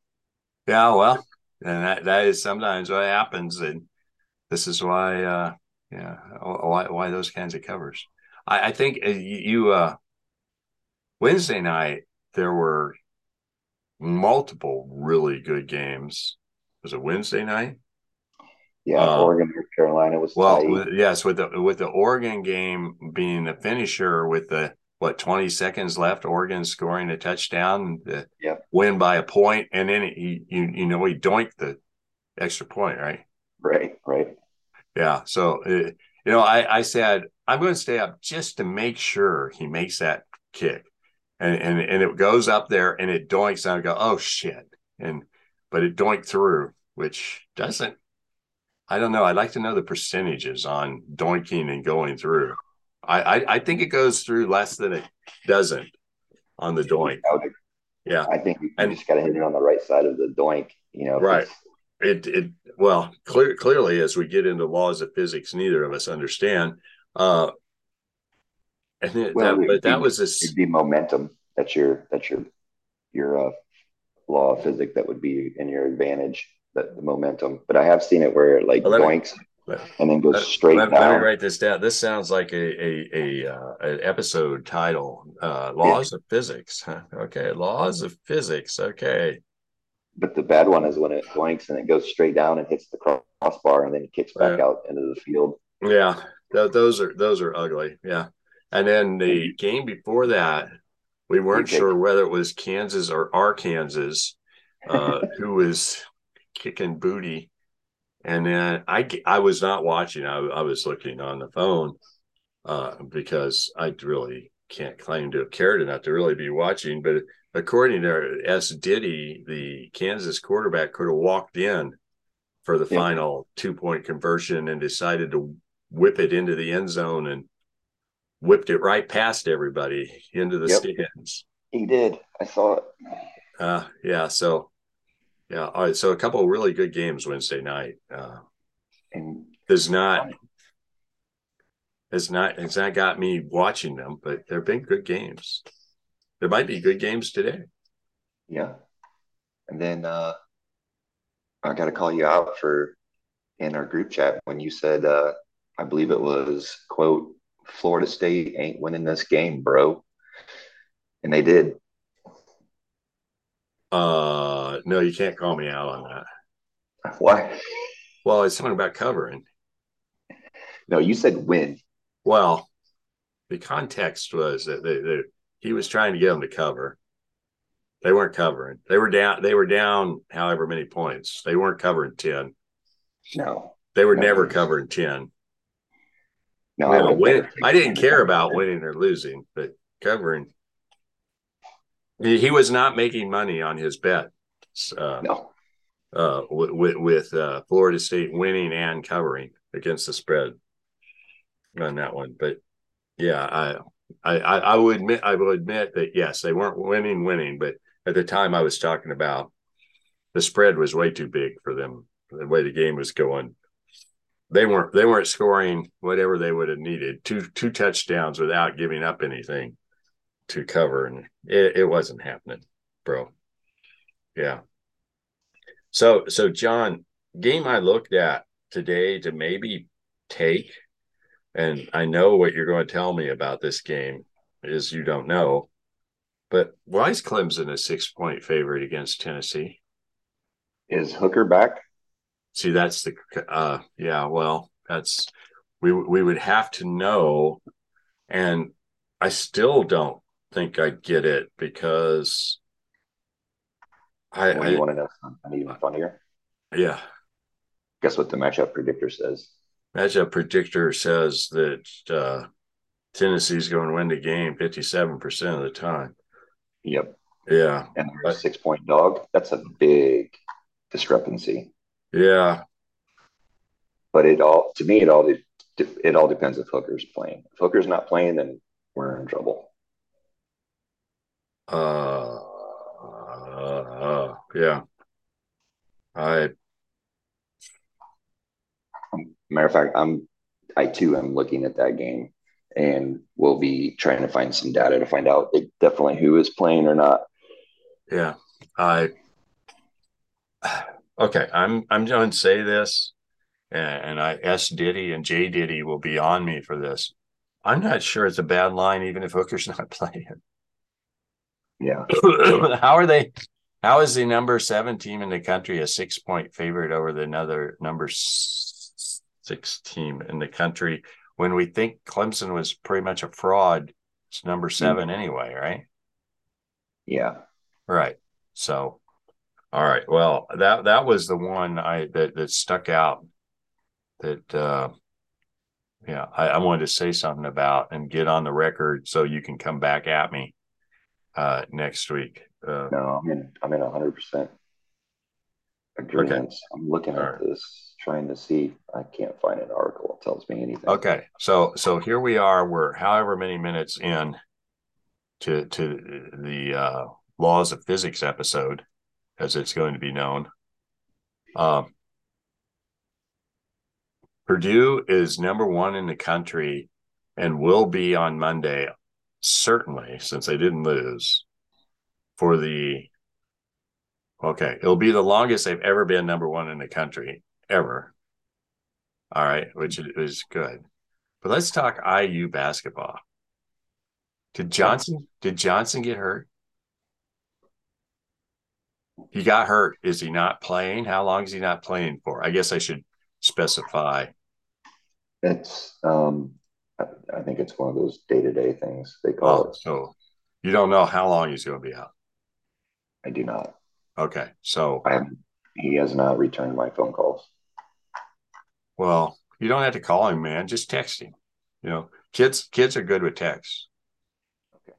Speaker 2: Yeah, well, and that, that is sometimes what happens, and this is why, uh, yeah, why why those kinds of covers. I, I think uh, you uh, Wednesday night there were multiple really good games. Was it Wednesday night?
Speaker 1: Yeah, uh, Oregon, North Carolina was
Speaker 2: well. With, yes, with the with the Oregon game being the finisher with the what 20 seconds left oregon scoring a touchdown the win by a point and then he you, you know he doinked the extra point right?
Speaker 1: Right right.
Speaker 2: Yeah so uh, you know i i said i'm going to stay up just to make sure he makes that kick. And and, and it goes up there and it doinks and i go oh shit. And but it doinked through which doesn't i don't know i'd like to know the percentages on doinking and going through I, I, I think it goes through less than it doesn't on the doink. Yeah,
Speaker 1: I think you and, just got to hit it on the right side of the doink. You know,
Speaker 2: right? It it well clear, clearly as we get into laws of physics, neither of us understand. Uh, And it, well, that, but that was a
Speaker 1: it'd be momentum. That's your that's your your uh, law of physics that would be in your advantage. That the momentum. But I have seen it where it like well, boinks and then goes straight let, down. Let
Speaker 2: me write this down. This sounds like a a, a uh, an episode title. Uh, laws yeah. of physics. Okay, laws of physics. Okay.
Speaker 1: But the bad one is when it blinks and it goes straight down and hits the crossbar and then it kicks back yeah. out into the field.
Speaker 2: Yeah, Th- those are those are ugly. Yeah, and then the game before that, we weren't sure whether it was Kansas or Arkansas uh, who was kicking booty and then I, I was not watching. I, I was looking on the phone uh, because I really can't claim to have cared enough to really be watching. But according to S. Diddy, the Kansas quarterback could have walked in for the yeah. final two point conversion and decided to whip it into the end zone and whipped it right past everybody into the yep. stands.
Speaker 1: He did. I saw it.
Speaker 2: Uh, yeah. So yeah. All right. So a couple of really good games Wednesday night. Uh, and does not it's not it's not got me watching them, but they've been good games. There might be good games today.
Speaker 1: Yeah. And then uh I gotta call you out for in our group chat when you said uh I believe it was quote Florida State ain't winning this game, bro. And they did.
Speaker 2: Uh, no, you can't call me out on
Speaker 1: that. Why?
Speaker 2: Well, it's something about covering.
Speaker 1: No, you said win.
Speaker 2: Well, the context was that they, they, he was trying to get them to cover. They weren't covering. They were down. They were down however many points. They weren't covering ten.
Speaker 1: No,
Speaker 2: they were no, never covering ten. No, I, win, I didn't care about winning or losing, but covering he was not making money on his bet.
Speaker 1: Uh, no.
Speaker 2: Uh, with with uh, Florida State winning and covering against the spread on that one, but yeah, I, I I would admit I will admit that yes, they weren't winning winning, but at the time I was talking about the spread was way too big for them. The way the game was going, they weren't they weren't scoring whatever they would have needed two two touchdowns without giving up anything to cover, and it, it wasn't happening, bro. Yeah. So so John, game I looked at today to maybe take, and I know what you're going to tell me about this game is you don't know, but why is Clemson a six point favorite against Tennessee?
Speaker 1: Is Hooker back?
Speaker 2: See, that's the uh yeah, well, that's we we would have to know and I still don't think I get it because
Speaker 1: I, well, you want to know something even funnier?
Speaker 2: Yeah.
Speaker 1: Guess what the matchup predictor says?
Speaker 2: Matchup predictor says that uh, Tennessee's going to win the game 57% of the time.
Speaker 1: Yep.
Speaker 2: Yeah.
Speaker 1: And they're a six point dog. That's a big discrepancy.
Speaker 2: Yeah.
Speaker 1: But it all, to me, it all, it, it all depends if Hooker's playing. If Hooker's not playing, then we're in trouble.
Speaker 2: Uh, uh, yeah. I.
Speaker 1: Matter of fact, I'm. I too am looking at that game, and we'll be trying to find some data to find out definitely who is playing or not.
Speaker 2: Yeah, I. Okay, I'm. I'm going to say this, and, and I S Diddy and J Diddy will be on me for this. I'm not sure it's a bad line, even if Hooker's [laughs] not playing.
Speaker 1: Yeah. [coughs]
Speaker 2: how are they? How is the number seven team in the country a six point favorite over the another number six team in the country when we think Clemson was pretty much a fraud? It's number 7 mm-hmm. anyway, right?
Speaker 1: Yeah.
Speaker 2: Right. So, all right. Well, that that was the one I that that stuck out. That uh, yeah, I, I wanted to say something about and get on the record so you can come back at me uh, next week. Uh,
Speaker 1: no, I'm in. I'm in 100 percent agreement. Okay. I'm looking at right. this, trying to see. I can't find an article that tells me anything.
Speaker 2: Okay, so so here we are. We're however many minutes in to to the uh, laws of physics episode, as it's going to be known. Um, Purdue is number one in the country and will be on Monday certainly, since they didn't lose, for the okay, it'll be the longest they've ever been number one in the country ever. All right, which is good. But let's talk IU basketball. Did Johnson did Johnson get hurt? He got hurt. Is he not playing? How long is he not playing for? I guess I should specify.
Speaker 1: It's um I think it's one of those day to day things they call oh, it.
Speaker 2: So you don't know how long he's going to be out.
Speaker 1: I do not.
Speaker 2: Okay, so
Speaker 1: he has not returned my phone calls.
Speaker 2: Well, you don't have to call him, man. Just text him. You know, kids kids are good with text. Okay.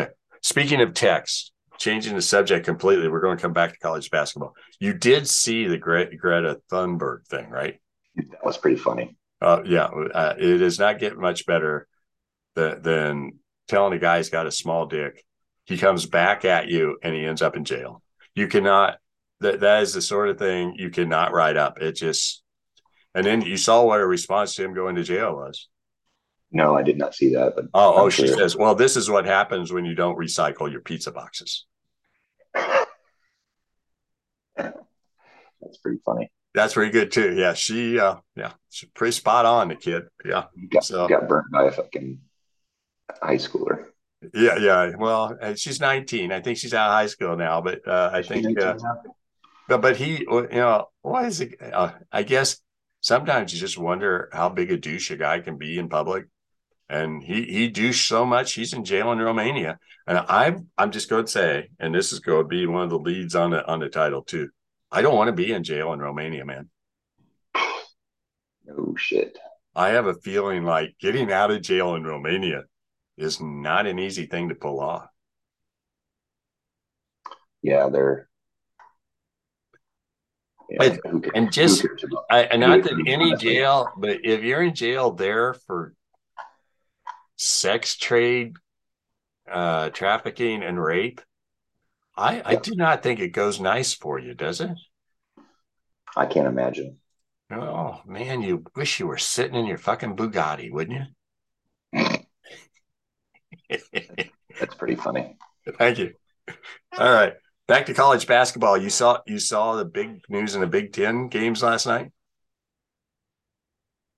Speaker 2: Okay. Speaking of text, changing the subject completely, we're going to come back to college basketball. You did see the Gre- Greta Thunberg thing, right?
Speaker 1: That was pretty funny.
Speaker 2: Uh, yeah, uh, it does not get much better than, than telling a guy he's got a small dick. He comes back at you and he ends up in jail. You cannot. That that is the sort of thing you cannot write up. It just. And then you saw what a response to him going to jail was.
Speaker 1: No, I did not see that. But
Speaker 2: oh, oh, she says, "Well, this is what happens when you don't recycle your pizza boxes." [laughs]
Speaker 1: That's pretty funny.
Speaker 2: That's pretty good too. Yeah, she, uh, yeah, she's pretty spot on. The kid, yeah,
Speaker 1: got, so got burnt by a fucking high schooler.
Speaker 2: Yeah, yeah. Well, she's 19. I think she's out of high school now, but uh, I think, uh, but but he, you know, why is it? Uh, I guess sometimes you just wonder how big a douche a guy can be in public and he he douched so much he's in jail in Romania. And I'm I'm just going to say, and this is going to be one of the leads on the on the title too. I don't want to be in jail in Romania, man.
Speaker 1: No shit.
Speaker 2: I have a feeling like getting out of jail in Romania is not an easy thing to pull off.
Speaker 1: Yeah, they're
Speaker 2: yeah, and just I, and not that any jail, but if you're in jail there for sex trade, uh, trafficking, and rape, I, yeah. I do not think it goes nice for you, does it?
Speaker 1: I can't imagine.
Speaker 2: Oh man, you wish you were sitting in your fucking Bugatti, wouldn't you? [laughs]
Speaker 1: That's pretty funny. [laughs]
Speaker 2: Thank you. All right, back to college basketball. You saw you saw the big news in the Big Ten games last night.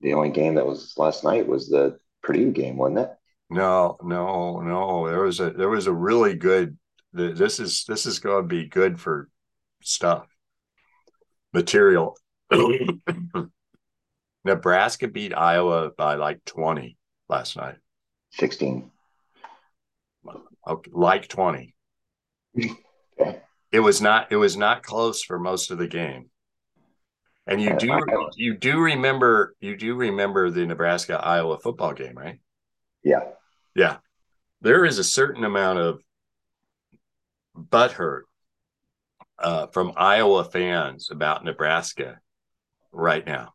Speaker 1: The only game that was last night was the Purdue game, wasn't it?
Speaker 2: No, no, no. There was a there was a really good. This is this is going to be good for stuff material. [coughs] Nebraska beat Iowa by like twenty last night.
Speaker 1: Sixteen.
Speaker 2: Like twenty. [laughs] It was not. It was not close for most of the game. And you do you do remember you do remember the Nebraska Iowa football game, right?
Speaker 1: Yeah.
Speaker 2: Yeah. There is a certain amount of butthurt uh, from Iowa fans about Nebraska right now.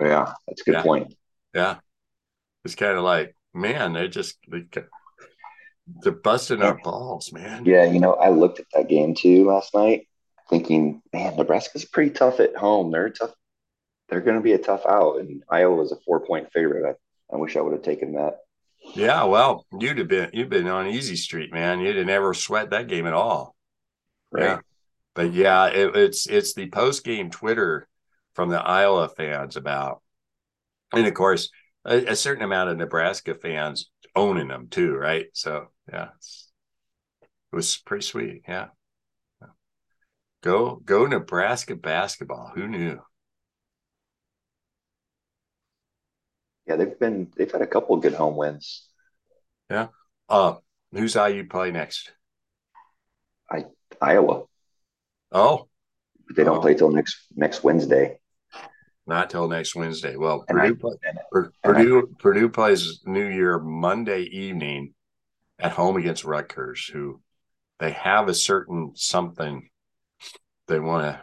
Speaker 1: Yeah, that's a good
Speaker 2: yeah.
Speaker 1: point.
Speaker 2: Yeah. It's kind of like, man, they just they, they're busting our balls, man.
Speaker 1: Yeah, you know, I looked at that game too last night, thinking, man, Nebraska's pretty tough at home. They're tough. They're going to be a tough out, and Iowa was a four point favorite. I, I wish I would have taken that.
Speaker 2: Yeah, well, you'd have been you've been on easy street, man. You'd have never sweat that game at all. Right. Yeah. But yeah, it, it's it's the post game Twitter from the Iowa fans about, and of course, a, a, certain amount of Nebraska fans owning them too, right? So yeah, it was pretty sweet. Yeah. Go go Nebraska basketball. Who knew?
Speaker 1: Yeah, they've been they've had a couple of good home wins.
Speaker 2: Yeah. Uh who's IU play next?
Speaker 1: I Iowa.
Speaker 2: Oh.
Speaker 1: They don't oh. play till next next Wednesday.
Speaker 2: Not till next Wednesday. Well, and Purdue, I, and, Purdue, and I, Purdue plays New Year Monday evening at home against Rutgers, who they have a certain something they want to.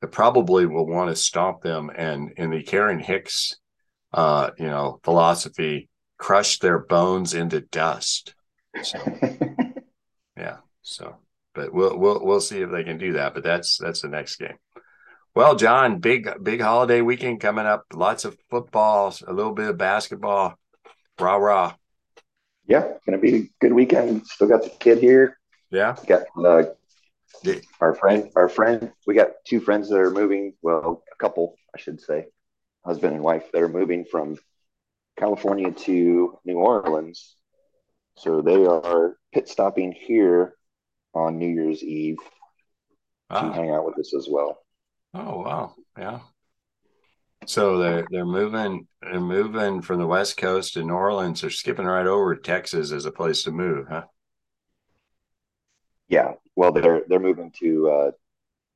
Speaker 2: They probably will want to stomp them, and in the Karen Hicks uh, you know, philosophy, crush their bones into dust. So, [laughs] yeah. So, but we'll we'll we'll see if they can do that. But that's that's the next game. Well, John, big big holiday weekend coming up. Lots of football, a little bit of basketball. Rah rah.
Speaker 1: Yeah, gonna be a good weekend. Still got the kid here.
Speaker 2: Yeah.
Speaker 1: Got uh, our friend, our friend. We got two friends that are moving. Well, a couple, I should say, husband and wife that are moving from California to New Orleans. So they are pit stopping here on New Year's Eve ah. to hang out with us as well.
Speaker 2: Oh wow, yeah. So they're they're moving they're moving from the west coast to New Orleans. They're skipping right over Texas as a place to move, huh?
Speaker 1: Yeah. Well, they're they're moving to uh,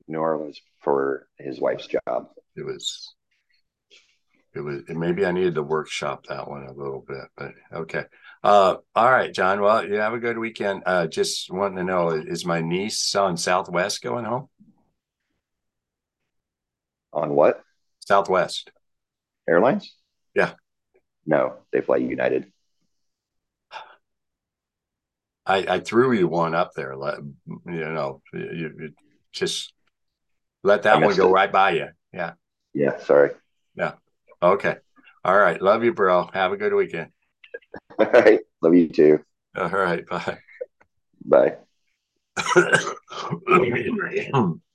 Speaker 1: New Orleans for his wife's job.
Speaker 2: It was it was maybe I needed to workshop that one a little bit, but okay. Uh, all right, John. Well, you have a good weekend. Uh, just wanting to know, is my niece on Southwest going home?
Speaker 1: On what?
Speaker 2: Southwest
Speaker 1: Airlines?
Speaker 2: Yeah.
Speaker 1: No, they fly United.
Speaker 2: I, I threw you one up there. Let, you know, you, you just let that one go it. right by you. Yeah.
Speaker 1: Yeah. Sorry.
Speaker 2: Yeah. Okay. All right. Love you, bro. Have a good weekend.
Speaker 1: All right. Love you too.
Speaker 2: All right. Bye.
Speaker 1: Bye. [coughs] [coughs]